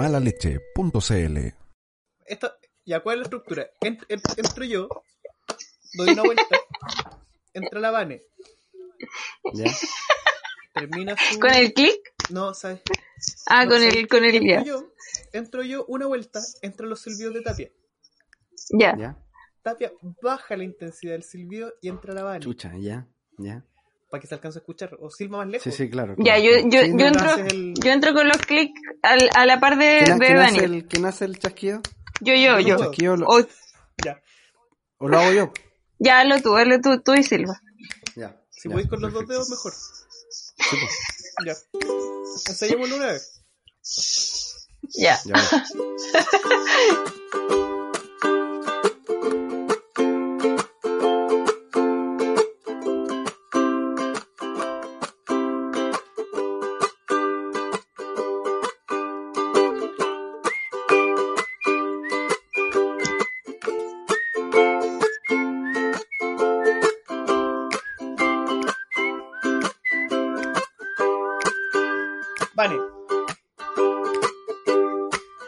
malaleche.cl. Esto, ya, ¿cuál es la estructura? En- en- entro yo, doy una vuelta, entra la Vane, ¿Ya? termina su... ¿Con el clic? No, ¿sabes? Ah, No con el, con el Entro yo, entro yo una vuelta, entran los silbidos de Tapia. Ya. ¿Ya? Tapia baja la intensidad del silbido y entra la Vane Chucha, ya, ya. Para que se alcance a escuchar. O silba más lejos. Sí, sí, claro. Ya, yo, yo, yo entro, el- yo entro con los clics al- a la par de, ¿Quién, de quién hace Daniel. el, quién hace el chasquido? Yo, yo, Yo. ¿Chasquido lo- O- Ya, ¿O lo hago yo? ya, hazlo tú, hazlo tú, tú y Silva. Ya. si ya, podéis con los dos dedos, mejor. Sí, pues, Ya. Ensayémoslo una vez. Ya. ya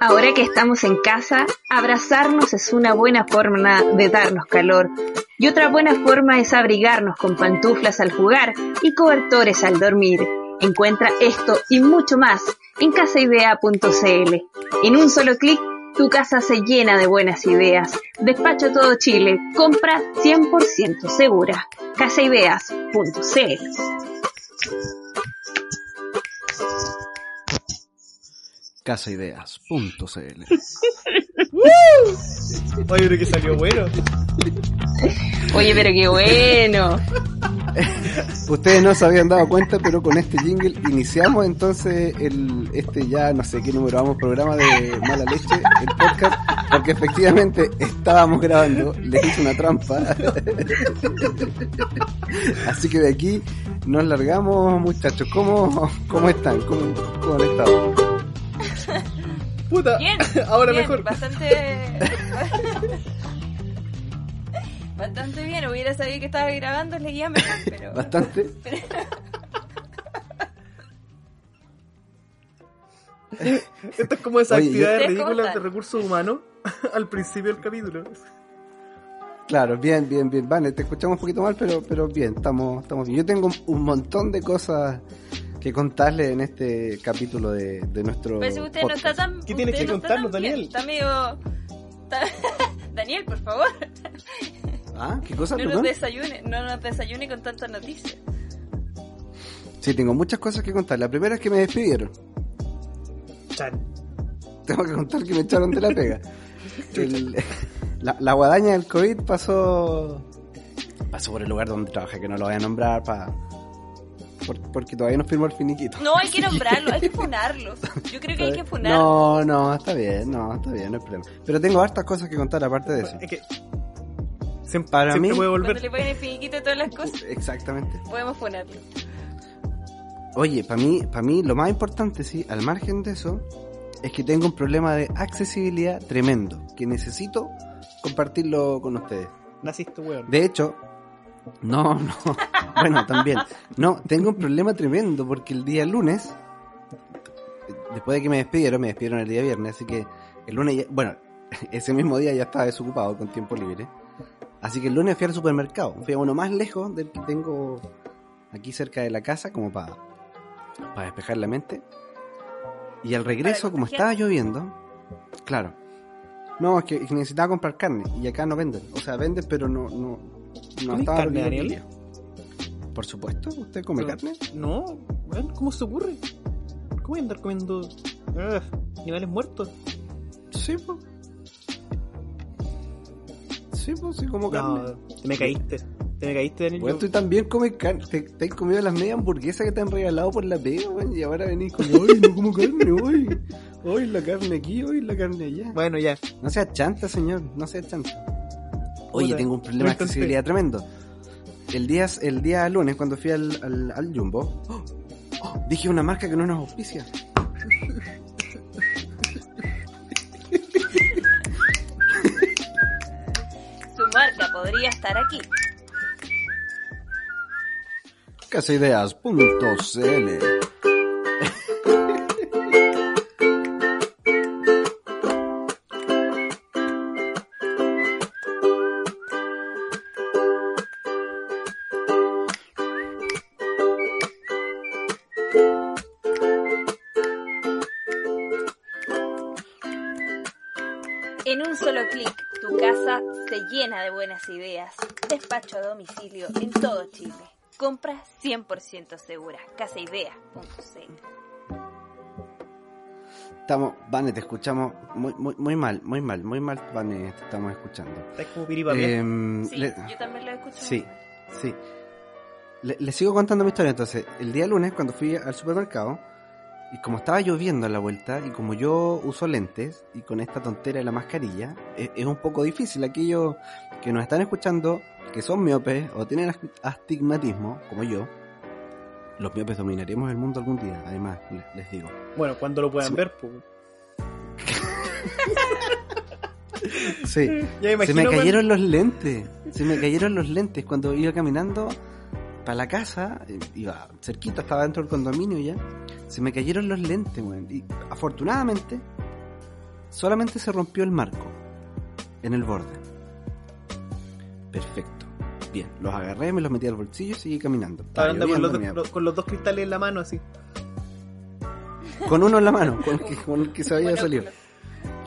Ahora que estamos en casa, abrazarnos es una buena forma de darnos calor. Y otra buena forma es abrigarnos con pantuflas al jugar y cobertores al dormir. Encuentra esto y mucho más en casaidea.cl. En un solo clic, tu casa se llena de buenas ideas. Despacho todo Chile. Compra 100% segura. casaideas.cl. Casaideas.cl. oye, pero que salió bueno. Oye, pero qué bueno. Ustedes no se habían dado cuenta, pero con este jingle iniciamos entonces el este ya no sé qué número vamos, programa de Mala Leche, el podcast, porque efectivamente estábamos grabando, les hice una trampa. Así que de aquí nos largamos, muchachos. ¿Cómo, cómo están? ¿Cómo, cómo han estado? Puta, Bien, ahora bien, mejor. Bastante. bastante bien. Hubiera sabido que estaba grabando, leía mejor, pero. Bastante. Esto es como esas Oye, actividades ¿Ustedes cómo ridículas de recursos humanos al principio del capítulo. Claro, bien, bien, bien. Vale, te escuchamos un poquito mal, pero, pero bien, estamos, estamos bien. Yo tengo un montón de cosas que contarles en este capítulo de, de nuestro. Que usted no está tan. ¿Qué tienes que no contarnos, Daniel? Está medio. está- Daniel, por favor, Ah, ¿qué cosa, no nos desayune, no nos desayune con tantas noticias. Sí, tengo muchas cosas que contar. La primera es que me despidieron. Chan. Tengo que contar que me echaron de la pega. El- la, la guadaña del COVID pasó pasó por el lugar donde trabajé, que no lo voy a nombrar para porque todavía no firmó el finiquito. No, hay que nombrarlo, hay que funarlos. Yo creo que hay que funarlos. No, no, está bien, no, está bien, no hay problema. Pero tengo hartas cosas que contar aparte de eso. Es que siempre, Para siempre mí- puede Cuando volver. le ponen el finiquito a todas las cosas, Exactamente. podemos funarlo. Oye, para mí, para mí lo más importante, sí, al margen de eso, es que tengo un problema de accesibilidad tremendo, que necesito compartirlo con ustedes. Naciste, weón. De hecho, no, no, bueno, también, no, tengo un problema tremendo porque el día lunes, después de que me despidieron, me despidieron el día viernes, así que el lunes, ya- bueno, ese mismo día ya estaba desocupado con tiempo libre, así que el lunes fui al supermercado, fui a uno más lejos del que tengo aquí cerca de la casa, como para para despejar la mente. Y al regreso, como estaba lloviendo, claro. No, es que, es que necesitaba comprar carne y acá no venden. O sea, venden, pero no, no, no ¿Comís estaba carne, Daniel? Por supuesto, ¿usted come Pero- carne? No, weón, ¿cómo se ocurre? ¿Cómo voy a andar comiendo ah, animales muertos? Sí, pues. Sí, pues, sí, como carne. No, te me caíste. Te me caíste, Daniel. Bueno, tú también comes carne. Te, te has comido las medias hamburguesas que te han regalado por la pega, weón. Y ahora venís como, ay, no como carne, hoy. Hoy la carne aquí, hoy la carne allá. Bueno, ya. No sea chanta, señor, no sea chanta. Oye, Puta, tengo un problema de accesibilidad tremendo. El día, el día lunes, cuando fui al, al, al Jumbo, ¡oh! ¡oh! dije una marca que no nos auspicia. Su marca podría estar aquí. Casaideas.cl un solo clic, tu casa se llena de buenas ideas. Despacho a domicilio en todo Chile. Compra 100% segura. Casaidea.cl Estamos, Vane, te escuchamos muy, muy, muy mal, muy mal, muy mal, Vane, te estamos escuchando. Estás como. Em, Sí, le- yo también lo escucho. Sí, sí. Le, le sigo contando mi historia. Entonces, el día lunes, cuando fui al supermercado, y como estaba lloviendo a la vuelta, y como yo uso lentes, y con esta tontera de la mascarilla, es, es un poco difícil. Aquellos que nos están escuchando, que son miopes o tienen ast- astigmatismo, como yo, los miopes dominaremos el mundo algún día, además, les, digo. Bueno, cuando lo puedan ver, pues. Sí. Se me cayeron los lentes. Se me cayeron los lentes cuando iba caminando para la casa. eh, Iba cerquita, estaba dentro del condominio ya. Se me cayeron los lentes, weón. Y afortunadamente, solamente se rompió el marco en el borde. Perfecto. Bien, los agarré, me los metí al bolsillo y seguí caminando. Estaba Anda con los, dos- mira. con los dos cristales en la mano, así. Con uno en la mano, con el que, con el que se había salido.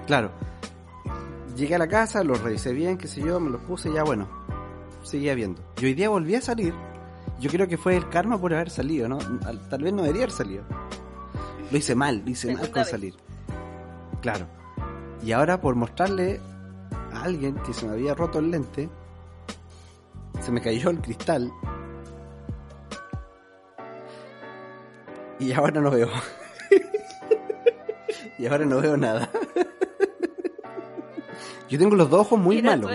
Claro. Llegué a la casa, los revisé bien, qué sé yo, me los puse, ya bueno. Seguía viendo. Y hoy día volví a salir. Yo creo que fue el karma por haber salido, ¿no? Al- Tal vez no debería haber salido. Lo hice mal, lo hice mal con vez. salir. Claro. Y ahora por mostrarle a alguien que se me había roto el lente, se me cayó el cristal. Y ahora no veo. y ahora no veo nada. Yo tengo los dos ojos muy malos.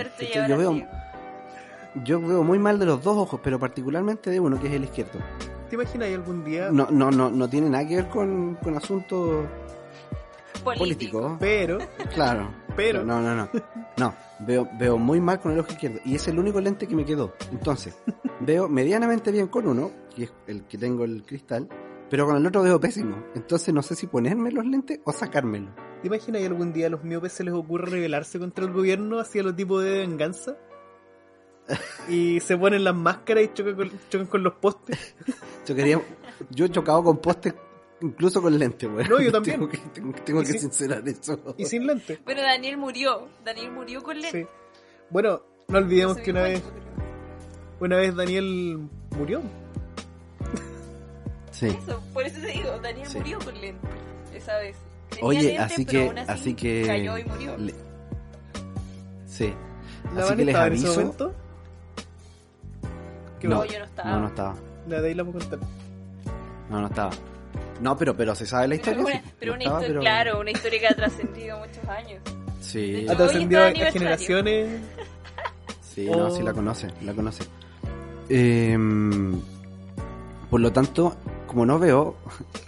Yo veo, yo veo muy mal de los dos ojos, pero particularmente de uno, que es el izquierdo. ¿Te imaginas ahí algún día? No, no, no, no tiene nada que ver con, con asuntos Político. políticos. Pero, Claro. Pero- No, no, no. No, veo, veo muy mal con el ojo izquierdo. Y es el único lente que me quedó. Entonces, veo medianamente bien con uno, que es el que tengo el cristal, pero con el otro veo pésimo. Entonces no sé si ponerme los lentes o sacármelo. ¿te imaginas ahí algún día a los miopes se les ocurre rebelarse contra el gobierno hacia los tipos de venganza? Y se ponen las máscaras y chocan con, chocan con los postes. Yo quería, yo he chocado con postes incluso con lentes, weón. No, yo también. Tengo que, tengo, tengo Y que si- sincerar eso. Y sin lente. Pero Daniel murió. Daniel murió con lente. Sí. Bueno, no olvidemos Se que una vez, una vez Daniel murió. Sí. Eso, por eso te digo, Daniel Sí. murió con lente. Esa vez. Tenía Oye, lente, así pero que, aún así así que, Cayó y murió. le- sí. ¿La Así que les estaba en ese aviso. momento? ¿Qué No, yo no estaba. No, no estaba. La de ahí la puedo contar. No, no estaba. No, pero, pero se sabe la Pero historia. una, sí. pero No una estaba, historia, pero- claro, una historia que ha trascendido muchos años. Sí, Ha hecho, hoy trascendido a, generaciones. sí, no, sí la conoce, la conoce. Em, por lo tanto, como no veo,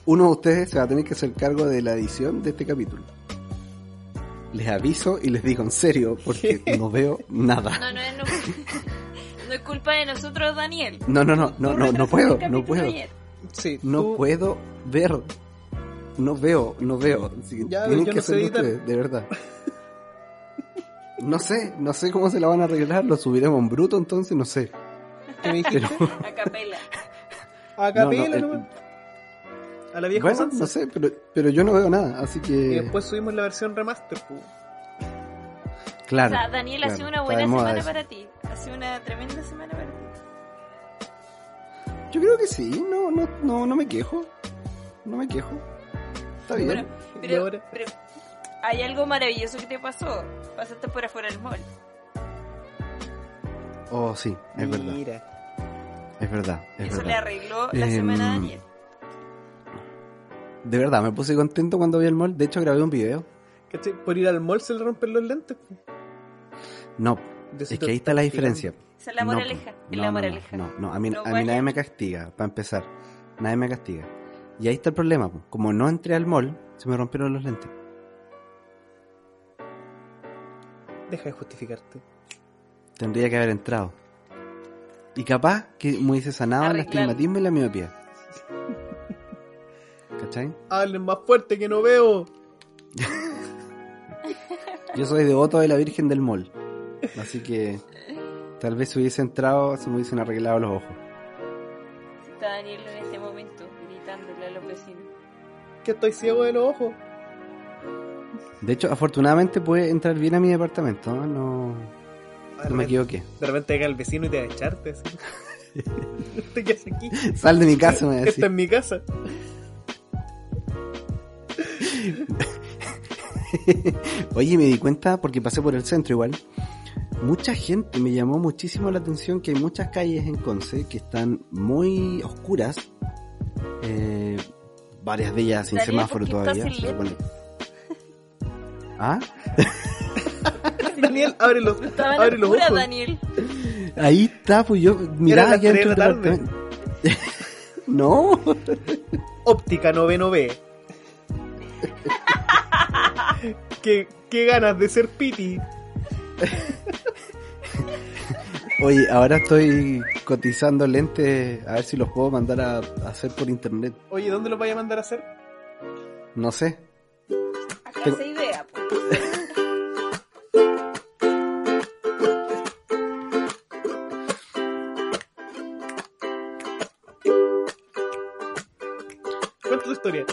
uno de ustedes se va a tener que hacer cargo de la edición de este capítulo. Les aviso y les digo en serio, porque no veo nada. No, no es, no, no es culpa de nosotros, Daniel. No, no, no, no, no, no puedo, no puedo. Sí, No tú- puedo ver. No veo, no veo. Que Ya, tienen que no hacerlo ustedes, de verdad. No sé, no sé cómo se la van a arreglar. Lo subiremos en bruto, entonces no sé. ¿Qué me dijiste? Pero, A capela. A capela, No, no, nomás. A la vieja bueno, no sé, pero, pero yo no veo nada, así Y que. después subimos la versión remaster. pues. Claro. o sea, Daniel, ha sido una buena semana eso. para ti. Ha sido una tremenda semana para ti. Yo creo que sí, no, no, no, no me quejo. No me quejo. Está bien. Bueno, pero, ahora- pero hay algo maravilloso que te pasó. Pasaste por afuera del mall. Oh, sí, es verdad. Mira. Es verdad, es Eso le verdad. arregló la Em, semana a Daniel. De verdad, me puse contento cuando vi el mall. De hecho, grabé un video. ¿Cachai? Por ir al mall se le rompen los lentes. pues. No, De es que ahí está la diferencia. Esa es la moraleja. no, la no, moraleja. No, no, a mí, a nadie me castiga, para empezar. Nadie me castiga. Y ahí está el problema. Como no entré al mall, se me rompieron los lentes. Deja de justificarte. Tendría que haber entrado. Y capaz que me hubiese sanado el astigmatismo y la miopía. ¿Cachai? Hablen más fuerte que no veo. Yo soy devoto de la Virgen del Mall. Así que tal vez si hubiese entrado se me hubiesen arreglado los ojos. Está Daniel en este momento gritándole a los vecinos. Que estoy ciego de los ojos. De hecho, afortunadamente puede entrar bien a mi departamento. ¿no? No, no me equivoqué. De repente llega el vecino y te va a echarte. así. ¿Este qué hace aquí? Sal de mi casa, me Esta es mi casa. Oye, me di cuenta porque pasé por el centro igual. Mucha gente me llamó muchísimo la atención que hay muchas calles en Conce que están muy oscuras. Eh, varias de ellas sin semáforo ¿por qué estás todavía. ¿Ah? Daniel, abre los, abre ojos. Daniel. Ahí está, pues yo miraba del la tarde. no, Óptica noveno B. qué, qué ganas de ser Piti. Oye, ahora estoy cotizando lentes a ver si los puedo mandar a, a hacer por internet. Oye, ¿dónde los vaya a mandar a hacer? No sé. Acá Tengo- se idea, pues. Cuenta tu historia.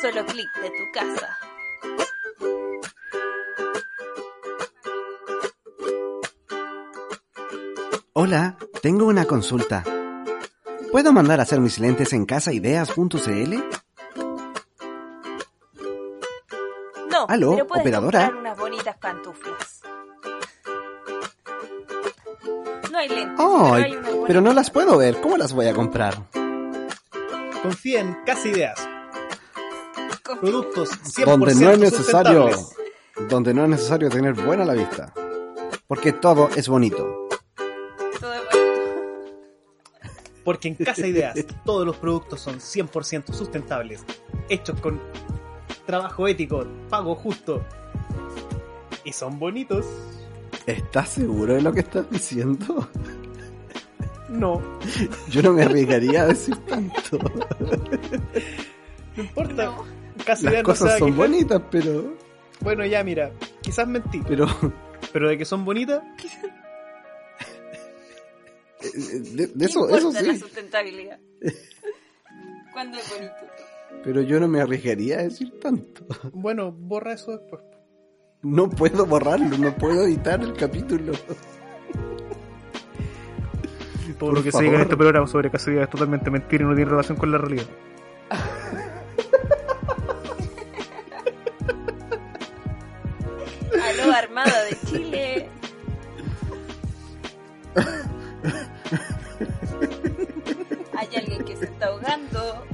Solo clic de tu casa. Hola, tengo una consulta. ¿Puedo mandar a hacer mis lentes en casaideas.cl? No, Aló, pero puedes operadora. comprar unas bonitas pantuflas. No hay lentes, Ay, pero hay unas bonitas. pero no las puedo ver. ¿Cómo las voy a comprar? Confía en Casa Ideas. Productos 100% Donde no es necesario, sustentables. donde no es necesario tener buena la vista. Porque todo es bonito. Todo es bonito. Porque en Casa Ideas todos los productos son 100% sustentables, hechos con trabajo ético, pago justo. Y son bonitos. ¿Estás seguro de lo que estás diciendo? No, Yo no me arriesgaría a decir tanto. no importa. No. Las cosas son quejar. bonitas, pero... Bueno, ya mira, quizás mentí, Pero... pero de que son bonitas, De, de ¿Qué eso, eso importa la sí. sustentabilidad? ¿Cuándo es bonito? Pero yo no me arriesgaría a decir tanto. bueno, borra eso después. No puedo borrarlo, no puedo editar el capítulo. Todo Por lo que se diga en favor. este programa sobre Casa Ideas es totalmente mentira y no tiene relación con la realidad. Chile. Hay alguien que se está ahogando.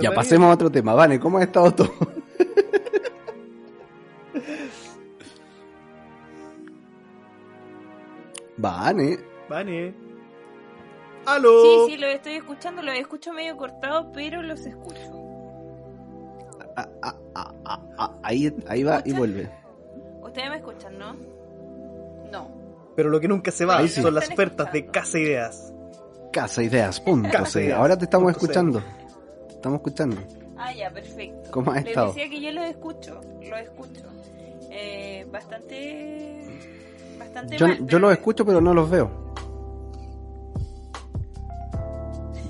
Ya pasemos a otro tema. Vane, ¿cómo ha estado todo? Vane, Vane. ¡Aló! Sí, sí, lo estoy escuchando, lo escucho medio cortado, pero los escucho. ah, ah, ah, ah, ah, ahí, ahí va y vuelve. Ustedes me escuchan, ¿no? No. Pero lo que nunca se va sí. son las ofertas de. Casa Ideas. Casa Ideas. Ahora te estamos punto escuchando. Te estamos escuchando. Ah, ya, perfecto. ¿Cómo has Les estado? decía que yo los escucho, los escucho. Eh, bastante... Bastante Yo, mal, yo pero- los escucho pero no los veo.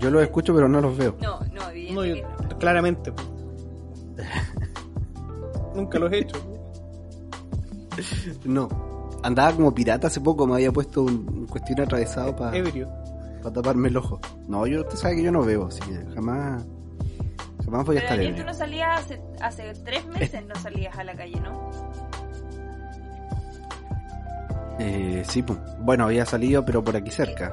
Yo los escucho pero no los veo. No, no, No, evidentemente yo- claramente. nunca los he hecho. No. Andaba como pirata hace poco, me había puesto un, un cuestión atravesado para Ebrio. taparme el ojo. No, yo, usted sabe que yo no veo, así que jamás, jamás voy a Pero estar Daniel, tú no salías hace, hace tres meses, no salías a la calle, ¿no? Eh, sí, pues. bueno, había salido, pero por aquí cerca.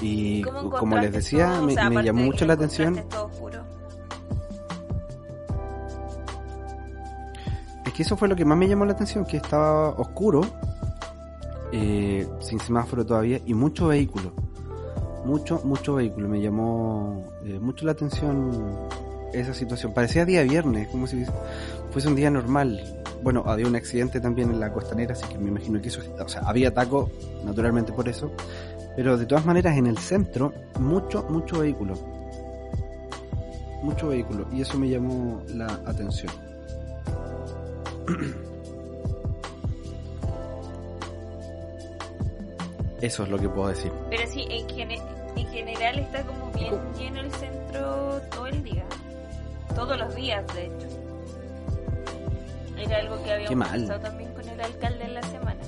Y ¿Cómo como les decía, todo? O me, sea, me aparte llamó mucho la atención. todo que eso fue lo que más me llamó la atención, que estaba oscuro, eh, sin semáforo todavía, y mucho vehículo. Mucho, mucho vehículo. Me llamó eh, mucho la atención esa situación. Parecía día viernes, como si fuese un día normal. Bueno, había un accidente también en la costanera, así que me imagino que eso, o sea, había taco, naturalmente por eso. Pero de todas maneras, en el centro, mucho, mucho vehículo. Mucho vehículo. Y eso me llamó la atención. Eso es lo que puedo decir. Pero sí, en, gene- en general está como bien lleno el centro todo el día. Todos los días, de hecho. Era algo que habíamos conversado también con el alcalde en la semana.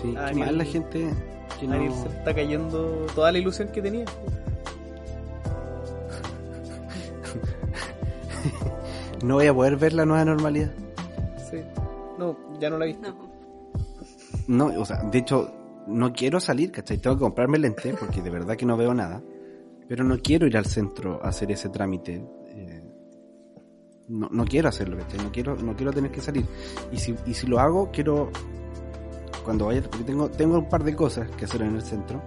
Sí, Ah, qué mal la gente que no... Ariel se está cayendo toda la ilusión que tenía. no voy a poder ver la nueva normalidad. Ya no la he visto. No. No, o sea, de hecho, no quiero salir, ¿cachai? Tengo que comprarme lentes porque de verdad que no veo nada. Pero no quiero ir al centro a hacer ese trámite. eh, no, no quiero hacerlo, ¿cachai? No quiero, no quiero tener que salir. Y si, y si lo hago, quiero. Cuando vaya, porque tengo, tengo un par de cosas que hacer en el centro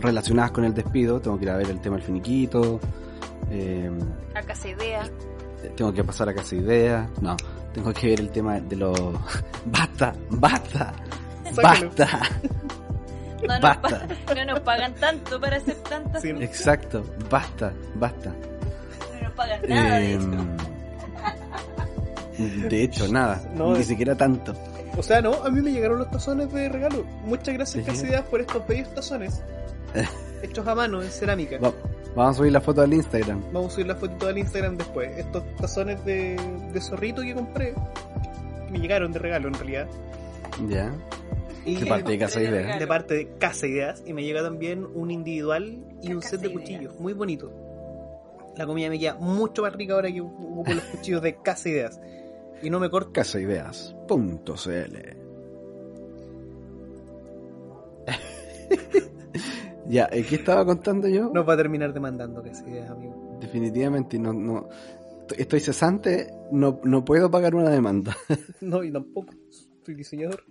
relacionadas con el despido. Tengo que ir a ver el tema del finiquito. eh, A casa idea. tengo que pasar a casa de ideas. No, tengo que ver el tema de los. ¡Basta! ¡Basta! ¡Basta! No nos, Basta. no nos pagan tanto para hacer tantas Sí. Exacto, basta, basta. No nos pagan nada de de hecho, nada, No, ni es- siquiera tanto. O sea, no, a mí me llegaron los tazones de regalo. Muchas gracias, Sí. Casi Ideas, por estos bellos tazones. hechos a mano en cerámica. Va- vamos a subir la foto al Instagram. Vamos a subir la fotito al Instagram después. Estos tazones de, de zorrito que compré, que me llegaron de regalo en realidad. Ya. Y De parte de Casa Idea. de parte de Casa Ideas. Y me llega también un individual y un set de Ideas. cuchillos. Muy bonito. La comida me queda mucho más rica ahora que ocupo los cuchillos de Casa Ideas. Y no me corto. Casaideas.cl Ya, eh, ¿qué estaba contando yo? Nos va a terminar demandando Casa Ideas, amigo. Definitivamente no, no. Estoy cesante, no, no puedo pagar una demanda. No, y tampoco. Soy diseñador.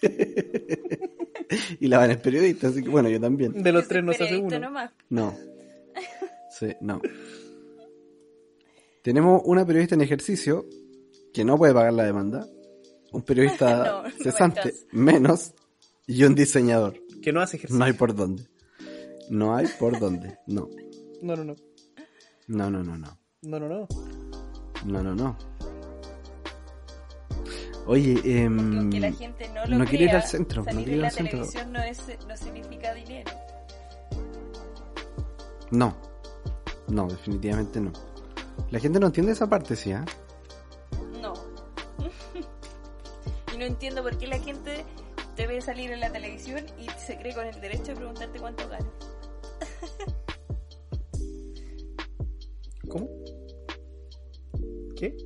y la van es periodista, así que bueno, yo también. De los tres no se hace uno. nomás. No. Sí, no. Tenemos una periodista en ejercicio que no puede pagar la demanda, un periodista No, cesante menos y un diseñador. Que no hace ejercicio. No hay por dónde. No hay por dónde. No. No, no, no. No, no, no, no. No, no, no. No, no, no. Oye, la gente no lo no quiero ir al centro, no quiero ir al centro. televisión no, es, no significa dinero. no. No, definitivamente no. La gente no entiende esa parte, sí, ¿ah? No. y no entiendo por qué la gente te ve salir en la televisión y se cree con el derecho de preguntarte cuánto gana. ¿Cómo? ¿Qué?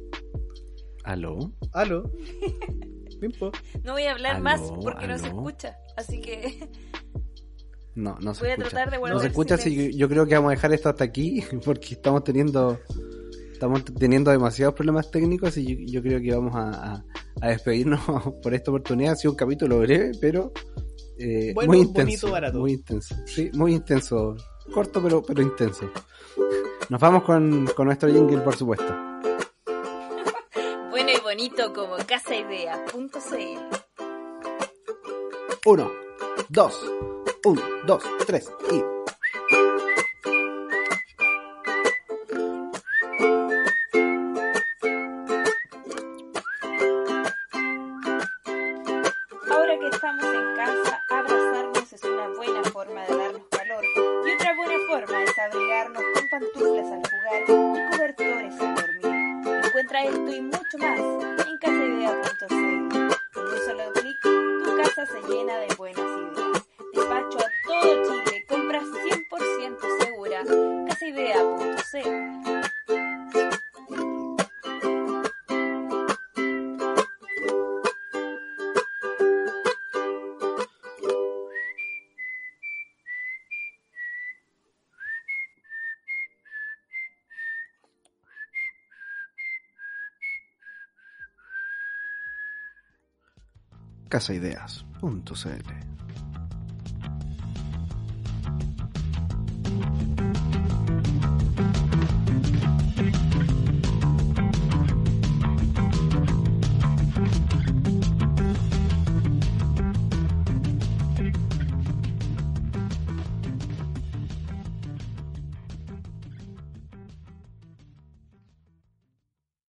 ¿Aló? ¿Aló? Pimpo. No voy a hablar Aló, más porque no se escucha. Así que No, no se Voy a escucha. tratar de no se escucha, sí, yo, yo creo que vamos a dejar esto hasta aquí porque estamos teniendo estamos teniendo demasiados problemas técnicos y yo, yo creo que vamos a, a- a despedirnos por esta oportunidad. Ha sido un capítulo breve, pero eh, Bueno, muy bonito, intenso. barato. Muy intenso. Sí, muy intenso. Corto, pero, pero intenso. Nos vamos con, con nuestro jingle, por supuesto. bueno y bonito como casaidea.cl. Uno, dos, uno, dos, tres y... dormir. Encuentra Casaideas.cl